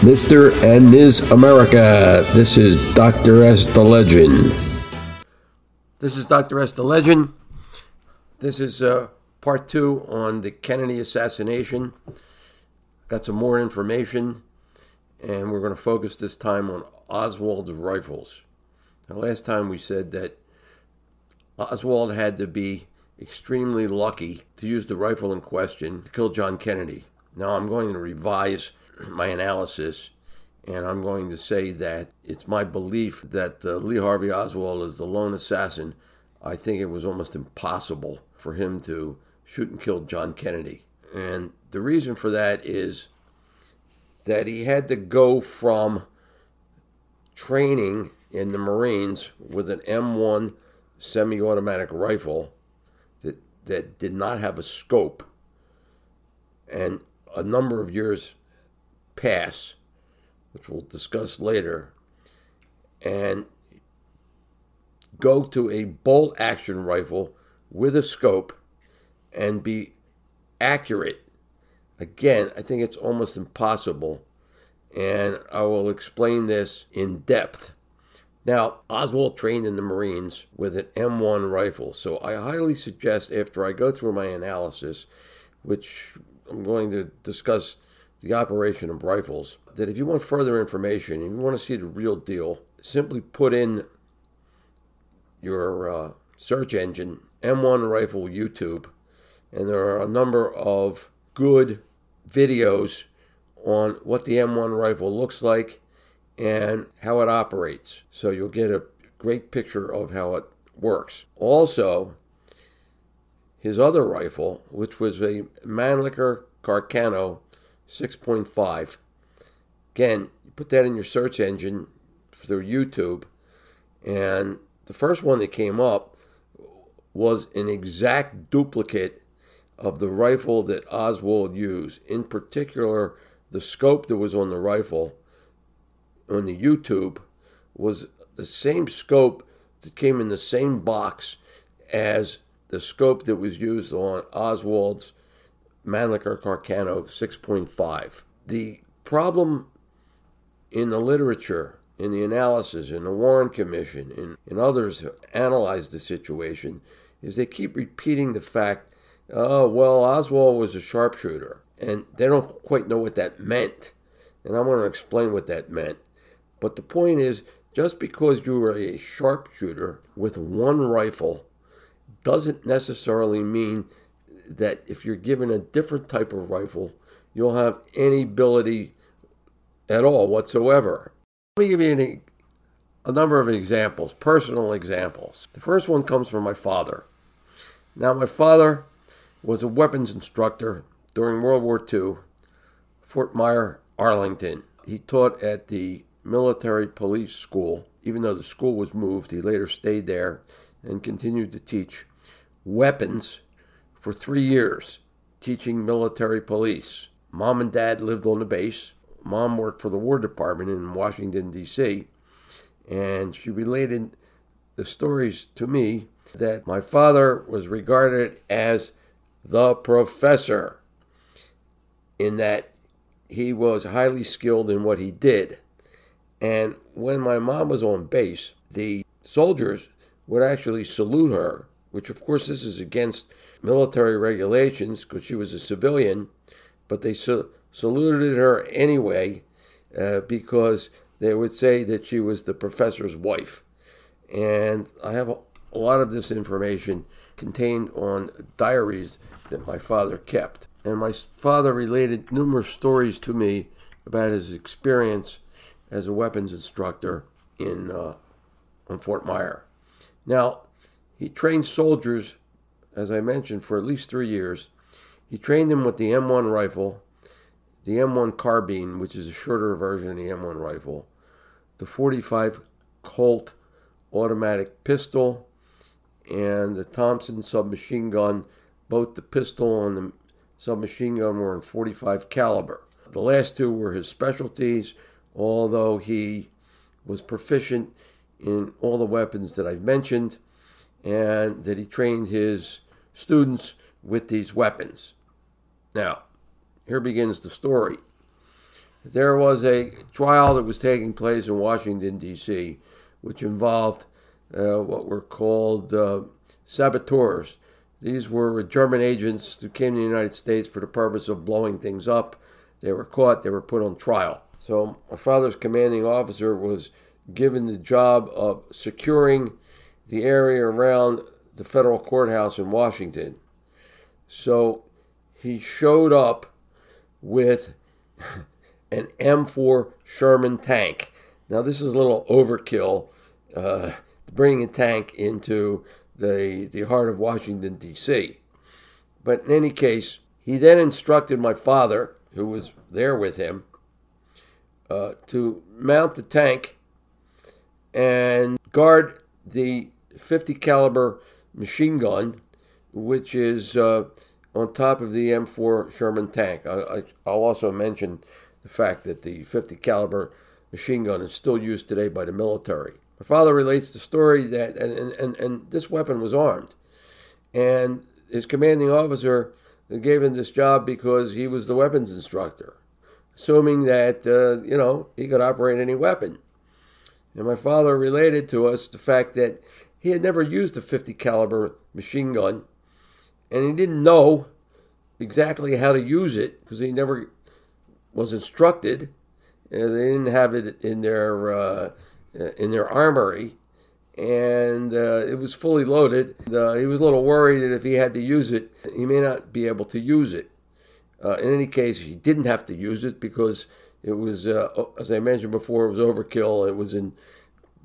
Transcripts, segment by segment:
Mr. and Ms. America. This is Dr. S. the Legend. This is Dr. S. the Legend. This is uh, part two on the Kennedy assassination. Got some more information, and we're going to focus this time on Oswald's rifles. Now, last time we said that Oswald had to be extremely lucky to use the rifle in question to kill John Kennedy. Now, I'm going to revise my analysis, and I'm going to say that it's my belief that uh, Lee Harvey Oswald is the lone assassin. I think it was almost impossible for him to shoot and kill John Kennedy. And the reason for that is that he had to go from training in the Marines with an M1 semi automatic rifle that, that did not have a scope. And a number of years pass, which we'll discuss later, and go to a bolt action rifle with a scope and be accurate. Again, I think it's almost impossible, and I will explain this in depth. Now, Oswald trained in the Marines with an M1 rifle, so I highly suggest after I go through my analysis, which I'm going to discuss the operation of rifles, that if you want further information, and you want to see the real deal, simply put in your uh, search engine M1 rifle YouTube, and there are a number of good videos on what the M1 rifle looks like and how it operates. So you'll get a great picture of how it works. Also, his other rifle, which was a Mannlicher Carcano 6.5. Again, you put that in your search engine through YouTube, and the first one that came up was an exact duplicate of the rifle that Oswald used. In particular, the scope that was on the rifle on the YouTube was the same scope that came in the same box as the scope that was used on Oswald's Mannlicher Carcano 6.5. The problem in the literature, in the analysis, in the Warren Commission, in, in others who analyzed the situation, is they keep repeating the fact, oh, well, Oswald was a sharpshooter. And they don't quite know what that meant. And I want to explain what that meant. But the point is, just because you are a sharpshooter with one rifle doesn't necessarily mean that if you're given a different type of rifle, you'll have any ability at all whatsoever. Let me give you a number of examples, personal examples. The first one comes from my father. Now, my father was a weapons instructor during World War II, Fort Myer, Arlington. He taught at the military police school. Even though the school was moved, he later stayed there and continued to teach weapons for three years teaching military police. Mom and dad lived on the base. Mom worked for the War Department in Washington, D.C., and she related the stories to me that my father was regarded as the professor, in that he was highly skilled in what he did. And when my mom was on base, the soldiers would actually salute her, which, of course, this is against military regulations because she was a civilian, but they saluted her anyway uh, because they would say that she was the professor's wife. And I have a, a lot of this information contained on diaries that my father kept. And my father related numerous stories to me about his experience as a weapons instructor in uh, on Fort Myer. Now, he trained soldiers as I mentioned, for at least three years. He trained them with the M1 rifle, the M1 carbine, which is a shorter version of the M1 rifle, the 45 Colt automatic pistol, and the Thompson submachine gun. Both the pistol and the submachine gun were in 45 caliber. The last two were his specialties, although he was proficient in all the weapons that I've mentioned, and that he trained his students with these weapons. Now, here begins the story. there was a trial that was taking place in Washington, D.C., which involved uh, what were called uh, saboteurs. These were German agents who came to the United States for the purpose of blowing things up. They were caught, they were put on trial. So, my father's commanding officer was given the job of securing the area around the federal courthouse in Washington. So, he showed up with an M4 Sherman tank. Now, this is a little overkill, uh, bringing a tank into the, the heart of Washington, D.C. But in any case, he then instructed my father, who was there with him, uh, to mount the tank and guard the 50 caliber machine gun, which is uh, on top of the M4 Sherman tank. I, will also mention the fact that the 50 caliber machine gun is still used today by the military. My father relates the story that, and, and, and this weapon was armed. And his commanding officer gave him this job because he was the weapons instructor, assuming that, uh, you know, he could operate any weapon. And my father related to us the fact that he had never used a 50 caliber machine gun and he didn't know exactly how to use it because he never was instructed. Uh, they didn't have it in their uh, in their armory, and uh, it was fully loaded. Uh, he was a little worried that if he had to use it, he may not be able to use it. Uh, in any case, he didn't have to use it because it was, uh, as I mentioned before, it was overkill. It was in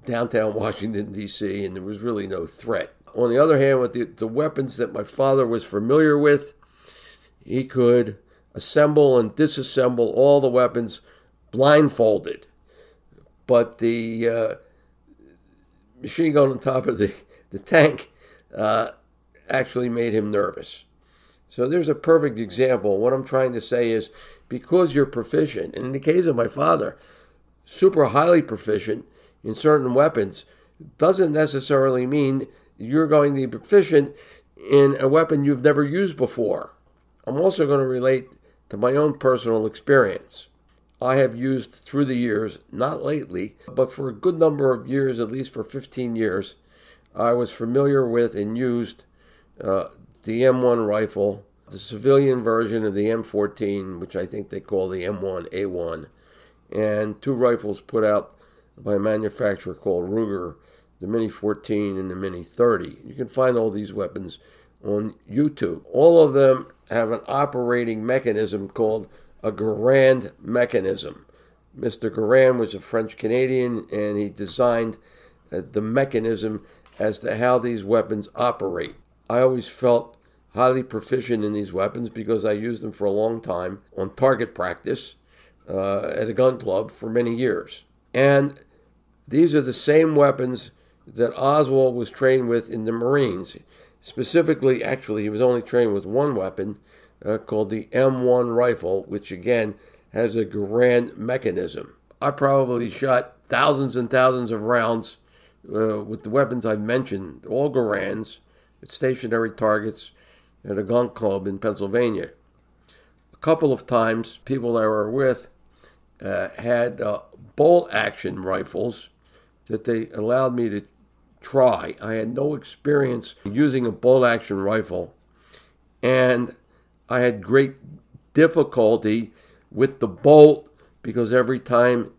downtown Washington D.C., and there was really no threat. On the other hand, with the, the weapons that my father was familiar with, he could assemble and disassemble all the weapons blindfolded. But the uh, machine gun on top of the, the tank uh, actually made him nervous. So there's a perfect example. What I'm trying to say is because you're proficient, and in the case of my father, super highly proficient in certain weapons, doesn't necessarily mean you're going to be proficient in a weapon you've never used before. I'm also going to relate to my own personal experience. I have used through the years, not lately, but for a good number of years, at least for 15 years, I was familiar with and used uh, the M1 rifle, the civilian version of the M14, which I think they call the M1A1, and two rifles put out by a manufacturer called Ruger, the Mini 14 and the Mini 30. You can find all these weapons on YouTube. All of them have an operating mechanism called a Garand mechanism. Mr. Garand was a French Canadian and he designed uh, the mechanism as to how these weapons operate. I always felt highly proficient in these weapons because I used them for a long time on target practice uh, at a gun club for many years. And these are the same weapons that Oswald was trained with in the Marines. Specifically, actually, he was only trained with one weapon uh, called the M1 rifle, which again has a Garand mechanism. I probably shot thousands and thousands of rounds uh, with the weapons I've mentioned, all Garands, at stationary targets at a gun club in Pennsylvania. A couple of times, people I were with uh, had uh, bolt action rifles that they allowed me to try. I had no experience using a bolt action rifle, and I had great difficulty with the bolt because every time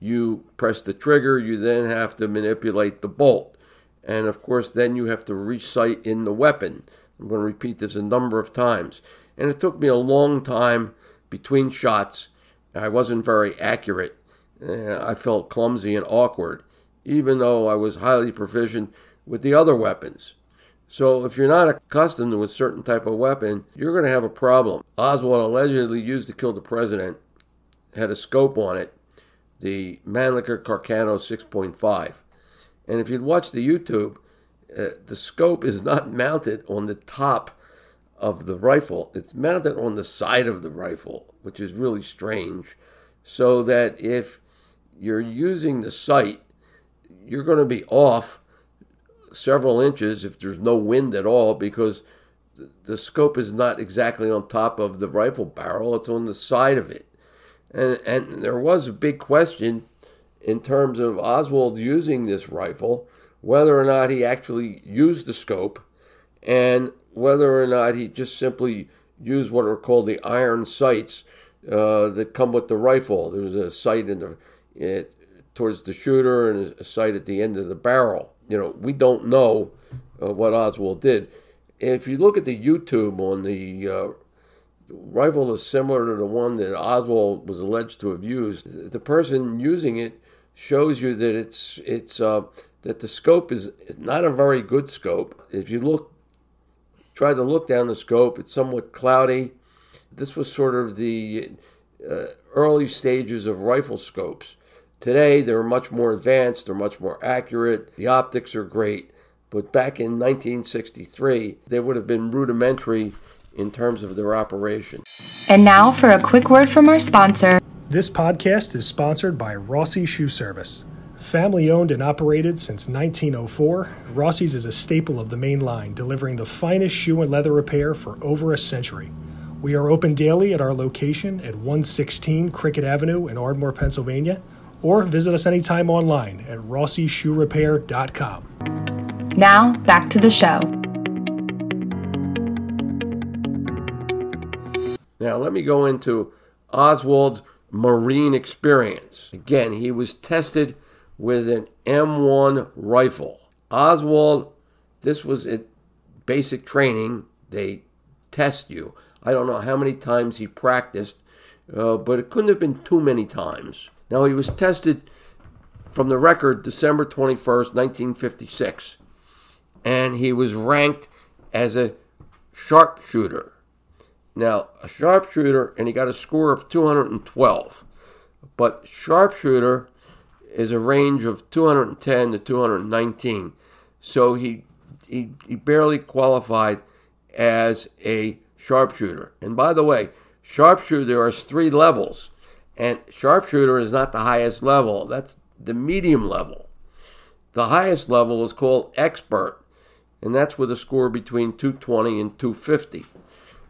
you press the trigger, you then have to manipulate the bolt. And of course, then you have to resight in the weapon. I'm going to repeat this a number of times. And it took me a long time between shots. I wasn't very accurate. I felt clumsy and awkward, even though I was highly proficient with the other weapons. So if you're not accustomed to a certain type of weapon, you're going to have a problem. Oswald allegedly used to kill the president, had a scope on it, the Mannlicher Carcano 6.5. And if you'd watch the YouTube, uh, the scope is not mounted on the top of the rifle. It's mounted on the side of the rifle, which is really strange. So that if you're using the sight, you're going to be off several inches if there's no wind at all because the scope is not exactly on top of the rifle barrel, it's on the side of it. And, and there was a big question in terms of Oswald using this rifle, whether or not he actually used the scope, and whether or not he just simply used what are called the iron sights uh, that come with the rifle. There's a sight in the it, towards the shooter and a sight at the end of the barrel. You know, we don't know uh, what Oswald did. If you look at the YouTube on the uh, rifle is similar to the one that Oswald was alleged to have used. The person using it shows you that it's it's uh, that the scope is, is not a very good scope. If you look, try to look down the scope, it's somewhat cloudy. This was sort of the uh, early stages of rifle scopes. Today, they're much more advanced, they're much more accurate, the optics are great. But back in 1963, they would have been rudimentary in terms of their operation. And now for a quick word from our sponsor. This podcast is sponsored by Rossi Shoe Service. Family owned and operated since 1904, Rossi's is a staple of the main line, delivering the finest shoe and leather repair for over a century. We are open daily at our location at 116 Cricket Avenue in Ardmore, Pennsylvania, or visit us anytime online at rossishoerepair.com. Now, back to the show. Now, let me go into Oswald's Marine experience. Again, he was tested with an M1 rifle. Oswald, this was at basic training. They test you. I don't know how many times he practiced, uh, but it couldn't have been too many times. Now, he was tested from the record December 21st, 1956, and he was ranked as a sharpshooter. Now, a sharpshooter, and he got a score of 212. But sharpshooter is a range of 210 to 219. So he, he, he barely qualified as a sharpshooter. And by the way, sharpshooter, there are three levels. And sharpshooter is not the highest level, that's the medium level. The highest level is called expert, and that's with a score between 220 and 250.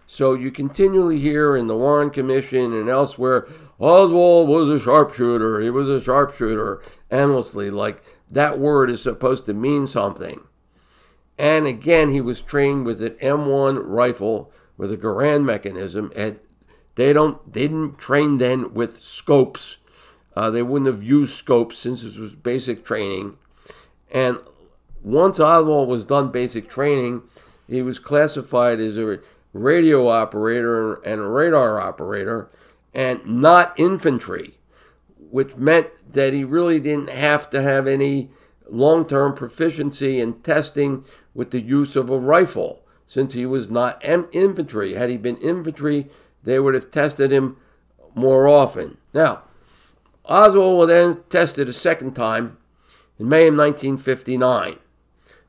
So you continually hear in the Warren Commission and elsewhere, Oswald was a sharpshooter. He was a sharpshooter. Endlessly, like that word is supposed to mean something. And again, he was trained with an M1 rifle with a Garand mechanism. And they don't, they didn't train then with scopes. Uh, they wouldn't have used scopes since this was basic training. And once Oswald was done basic training, he was classified as a radio operator and a radar operator, and not infantry, which meant that he really didn't have to have any long term proficiency in testing with the use of a rifle, since he was not infantry. Had he been infantry, they would have tested him more often. Now, Oswald was then tested a second time in May of 1959.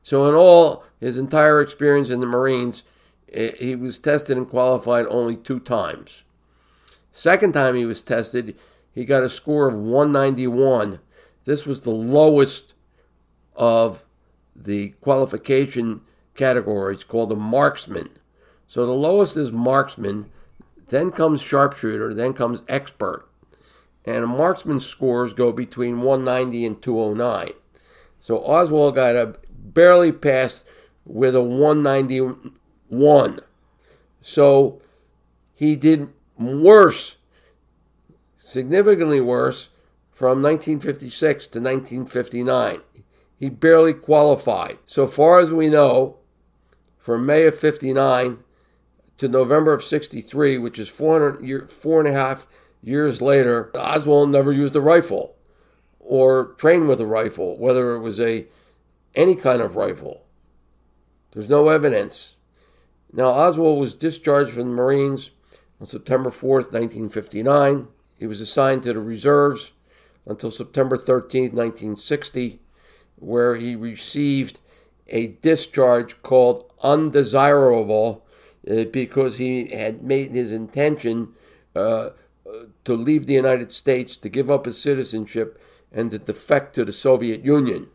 So, in all, his entire experience in the Marines, eh, he was tested and qualified only two times. Second time he was tested, he got a score of 191. This was the lowest of the qualification categories called a marksman. So the lowest is marksman, then comes sharpshooter, then comes expert. And a marksman scores go between 190 and 209. So Oswald got a barely passed with a 190 one. So he did worse, significantly worse, from 1956 to 1959. He barely qualified. So far as we know, from May of 59 to November of 63, which is 400 year, four and a half years later, Oswald never used a rifle or trained with a rifle, whether it was a any kind of rifle. There's no evidence now, Oswald was discharged from the Marines on September 4th, 1959. He was assigned to the reserves until September 13th, 1960, where he received a discharge called undesirable because he had made his intention uh, to leave the United States, to give up his citizenship, and to defect to the Soviet Union.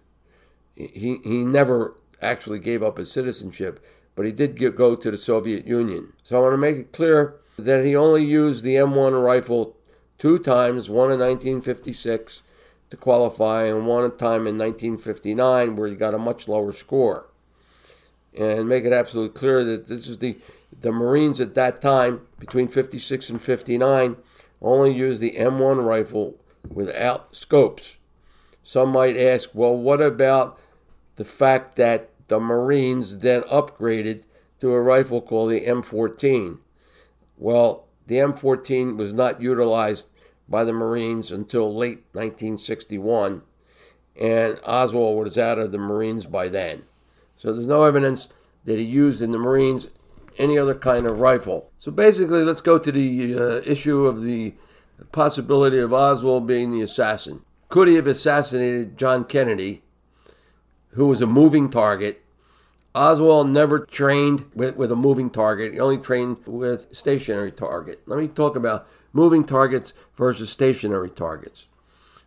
He, he never actually gave up his citizenship but he did go to the Soviet Union. So I want to make it clear that he only used the M1 rifle two times, one in 1956 to qualify, and one time in 1959 where he got a much lower score. And make it absolutely clear that this is the the Marines at that time, between 56 and 59, only used the M1 rifle without scopes. Some might ask, well, what about the fact that the Marines then upgraded to a rifle called the M14? Well, the M14 was not utilized by the Marines until late 1961, and Oswald was out of the Marines by then. So there's no evidence that he used in the Marines any other kind of rifle. So basically, let's go to the uh, issue of the possibility of Oswald being the assassin. Could he have assassinated John Kennedy, who was a moving target? Oswald never trained with, with a moving target. He only trained with stationary target. Let me talk about moving targets versus stationary targets.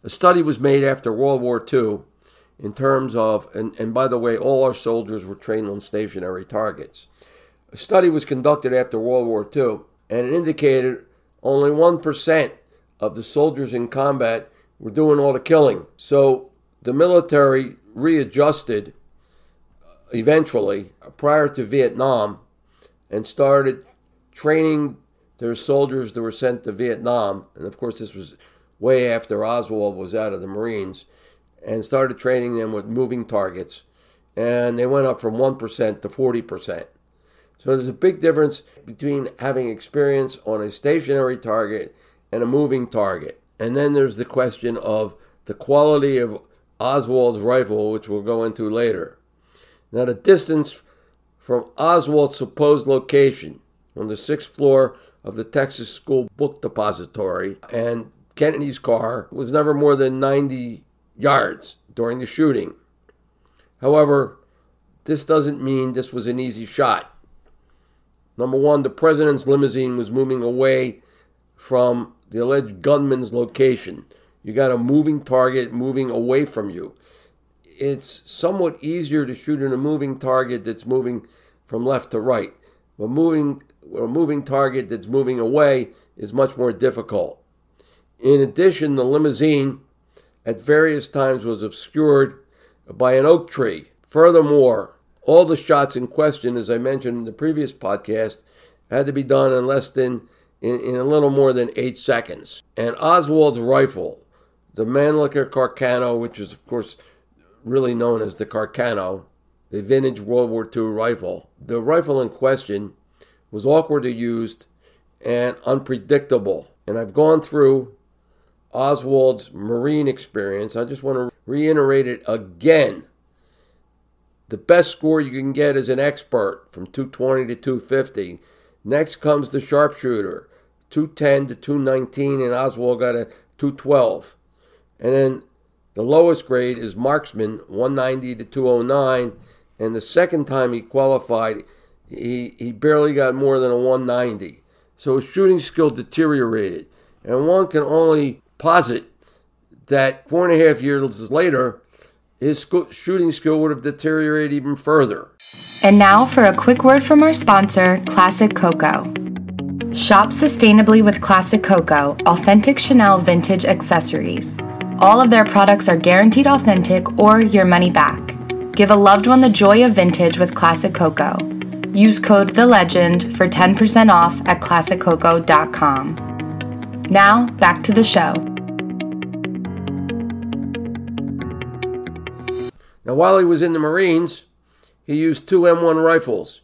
A study was made after World War II in terms of, and, and by the way, all our soldiers were trained on stationary targets. A study was conducted after World War II, and it indicated only 1% of the soldiers in combat were doing all the killing. So the military readjusted uh, eventually uh, prior to Vietnam and started training their soldiers that were sent to Vietnam. And of course, this was way after Oswald was out of the Marines and started training them with moving targets. And they went up from 1% to 40%. So there's a big difference between having experience on a stationary target and a moving target. And then there's the question of the quality of Oswald's rifle, which we'll go into later. Now, the distance from Oswald's supposed location on the sixth floor of the Texas School Book Depository and Kennedy's car was never more than 90 yards during the shooting. However, this doesn't mean this was an easy shot. Number one, the president's limousine was moving away from the alleged gunman's location. You got a moving target moving away from you. It's somewhat easier to shoot in a moving target that's moving from left to right. But moving a moving target that's moving away is much more difficult. In addition, the limousine at various times was obscured by an oak tree. Furthermore, all the shots in question, as I mentioned in the previous podcast, had to be done in less than in, in a little more than eight seconds. And Oswald's rifle, the Mannlicher Carcano, which is of course really known as the Carcano, the vintage World War II rifle. The rifle in question was awkward to use and unpredictable. And I've gone through Oswald's Marine experience. I just want to reiterate it again. The best score you can get is an expert from 220 to 250. Next comes the sharpshooter, 210 to 219, and Oswald got a 212. And then the lowest grade is marksman, 190 to 209. And the second time he qualified, he, he barely got more than a 190. So his shooting skill deteriorated. And one can only posit that four and a half years later, his shooting skill would have deteriorated even further. And now for a quick word from our sponsor, Classic Coco. Shop sustainably with Classic Coco, authentic Chanel vintage accessories. All of their products are guaranteed authentic or your money back. Give a loved one the joy of vintage with Classic Coco. Use code The Legend for 10% off at classiccoco.com. Now, back to the show. Now, while he was in the Marines, he used two M1 rifles.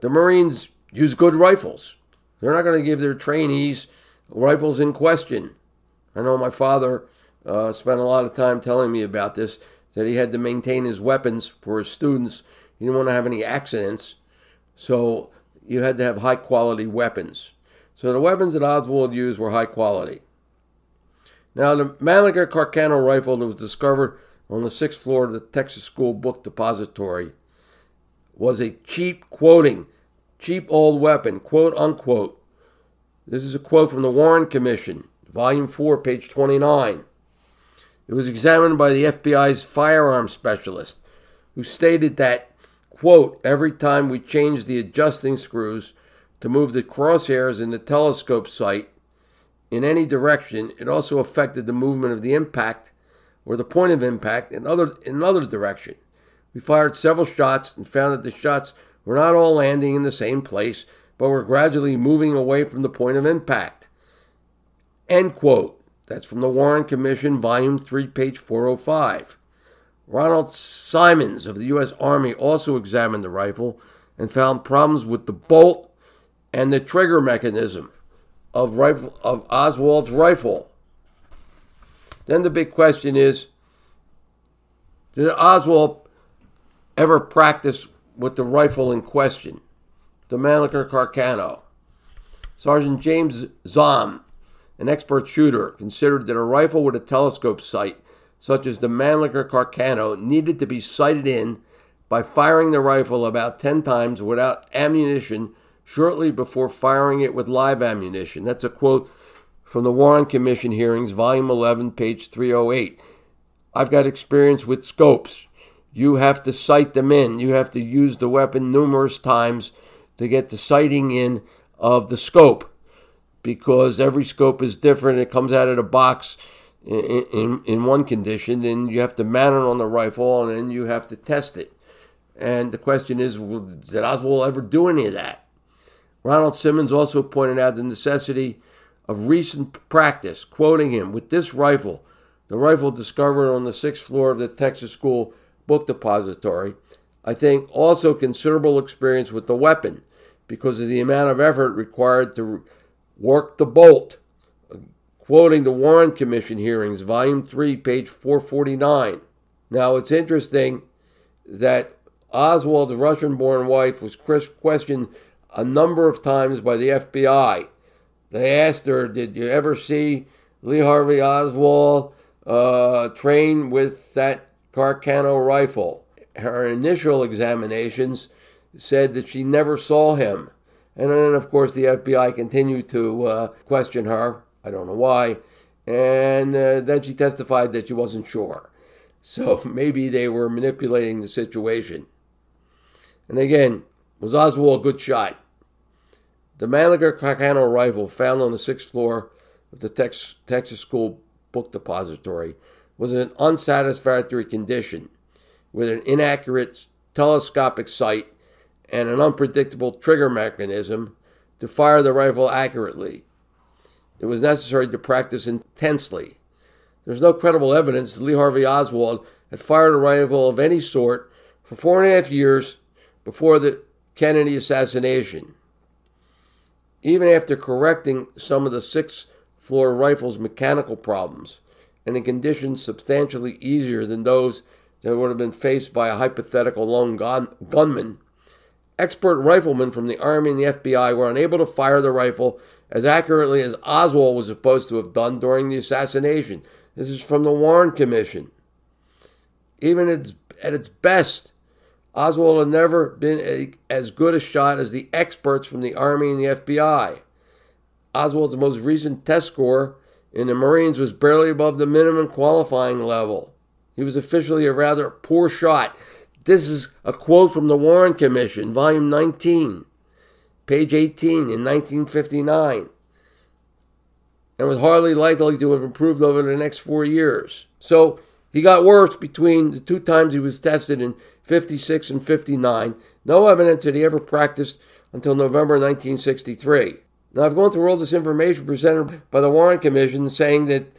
The Marines use good rifles. They're not going to give their trainees rifles in question. I know my father uh, spent a lot of time telling me about this, that he had to maintain his weapons for his students. He didn't want to have any accidents, so you had to have high quality weapons. So the weapons that Oswald used were high quality. Now, the Mannlicher Carcano rifle that was discovered on the sixth floor of the Texas School Book Depository was a cheap quoting, cheap old weapon, quote unquote. This is a quote from the Warren Commission, Volume 4, page 29. It was examined by the FBI's firearms specialist, who stated that, quote, every time we changed the adjusting screws to move the crosshairs in the telescope sight, in any direction, it also affected the movement of the impact or the point of impact in other in another direction. We fired several shots and found that the shots were not all landing in the same place, but were gradually moving away from the point of impact. End quote. That's from the Warren Commission, Volume 3, page 405. Ronald Simmons of the U.S. Army also examined the rifle and found problems with the bolt and the trigger mechanism of, rifle, of Oswald's rifle. Then the big question is Did Oswald ever practice with the rifle in question, the Mannlicher Carcano? Sergeant James Zahm, an expert shooter, considered that a rifle with a telescope sight such as the Mannlicher Carcano, needed to be sighted in by firing the rifle about 10 times without ammunition shortly before firing it with live ammunition. That's a quote from the Warren Commission hearings, volume 11, page 308. I've got experience with scopes. You have to sight them in. You have to use the weapon numerous times to get the sighting in of the scope because every scope is different. It comes out of the box in, in, in one condition, and you have to mount it on the rifle, and then you have to test it. And the question is, did Oswald ever do any of that? Ronald Simmons also pointed out the necessity of recent practice, quoting him, with this rifle, the rifle discovered on the sixth floor of the Texas School Book Depository, I think also considerable experience with the weapon because of the amount of effort required to work the bolt quoting the Warren Commission hearings, Volume 3, page 449. Now, it's interesting that Oswald's Russian born wife was questioned a number of times by the FBI. They asked her, Did you ever see Lee Harvey Oswald uh, train with that Carcano rifle? Her initial examinations said that she never saw him. And then, of course, the FBI continued to uh, question her I don't know why. And uh, then she testified that she wasn't sure. So maybe they were manipulating the situation. And again, was Oswald a good shot? The Mannlicher Carcano rifle found on the sixth floor of the Tex- Texas School Book Depository was in an unsatisfactory condition with an inaccurate telescopic sight and an unpredictable trigger mechanism to fire the rifle accurately it was necessary to practice intensely. There's no credible evidence that Lee Harvey Oswald had fired a rifle of any sort for four and a half years before the Kennedy assassination. Even after correcting some of the six floor rifle's mechanical problems, and in conditions substantially easier than those that would have been faced by a hypothetical lone gun- gunman, expert riflemen from the Army and the FBI were unable to fire the rifle as accurately as Oswald was supposed to have done during the assassination. This is from the Warren Commission. Even its, at its best, Oswald had never been a, as good a shot as the experts from the Army and the FBI. Oswald's most recent test score in the Marines was barely above the minimum qualifying level. He was officially a rather poor shot. This is a quote from the Warren Commission, volume 19 page 18 in 1959, and was hardly likely to have improved over the next four years. So he got worse between the two times he was tested in 56 and 59. No evidence that he ever practiced until November 1963. Now, I've gone through all this information presented by the Warren Commission saying that,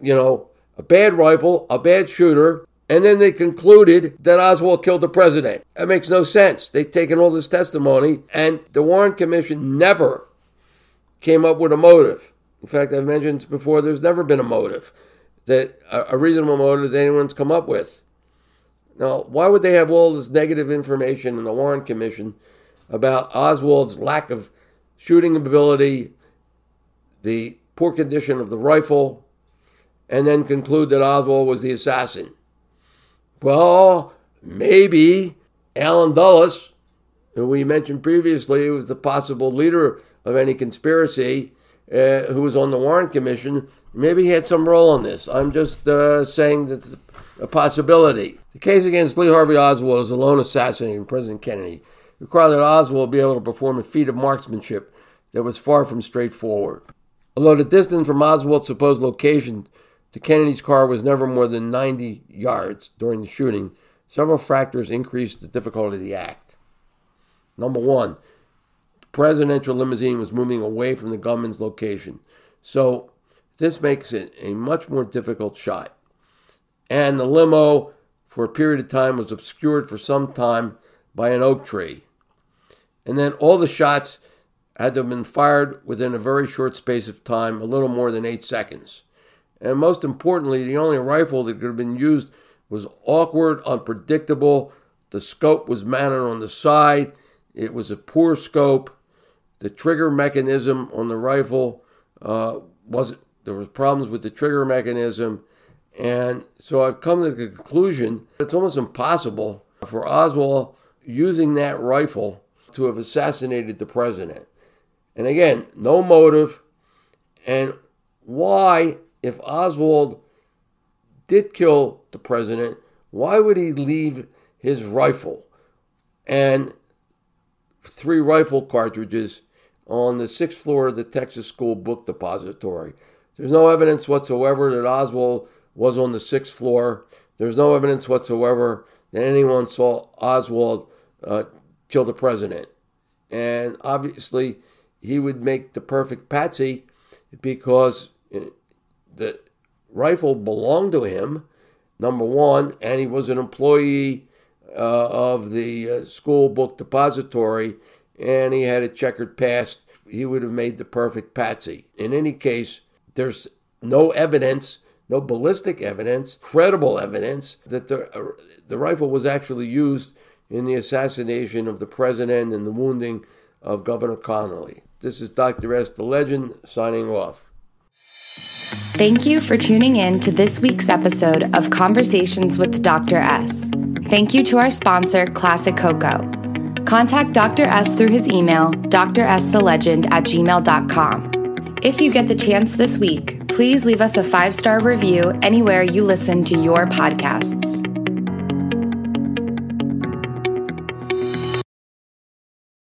you know, a bad rifle, a bad shooter, and then they concluded that Oswald killed the president. That makes no sense. They've taken all this testimony, and the Warren Commission never came up with a motive. In fact, I've mentioned before, there's never been a motive that a reasonable motive that anyone's come up with. Now, why would they have all this negative information in the Warren Commission about Oswald's lack of shooting ability, the poor condition of the rifle, and then conclude that Oswald was the assassin? Well, maybe Allen Dulles, who we mentioned previously, was the possible leader of any conspiracy, uh, who was on the Warren Commission, maybe he had some role in this. I'm just uh, saying that's a possibility. The case against Lee Harvey Oswald as a lone assassin President Kennedy required that Oswald be able to perform a feat of marksmanship that was far from straightforward. Although the distance from Oswald's supposed location to Kennedy's car was never more than 90 yards during the shooting, several factors increased the difficulty of the act. Number one, the presidential limousine was moving away from the gunman's location, so this makes it a much more difficult shot. And the limo, for a period of time, was obscured for some time by an oak tree. And then all the shots had to have been fired within a very short space of time, a little more than eight seconds. And most importantly, the only rifle that could have been used was awkward, unpredictable. The scope was mounted on the side. It was a poor scope. The trigger mechanism on the rifle uh, wasn't. There was problems with the trigger mechanism, and so I've come to the conclusion that it's almost impossible for Oswald using that rifle to have assassinated the president. And again, no motive. And why, if Oswald did kill the president, why would he leave his rifle and three rifle cartridges on the sixth floor of the Texas School Book Depository? There's no evidence whatsoever that Oswald was on the sixth floor. There's no evidence whatsoever that anyone saw Oswald uh, kill the president. And obviously, he would make the perfect patsy because the rifle belonged to him, number one, and he was an employee uh, of the uh, school book depository, and he had a checkered past. He would have made the perfect patsy. In any case, there's no evidence, no ballistic evidence, credible evidence that the, uh, the rifle was actually used in the assassination of the president and the wounding of Governor Connolly. This is Dr. S. the Legend signing off. Thank you for tuning in to this week's episode of Conversations with Dr. S. Thank you to our sponsor, Classic Coco. Contact Dr. S through his email, drsthelegend at gmail.com. If you get the chance this week, please leave us a five star review anywhere you listen to your podcasts.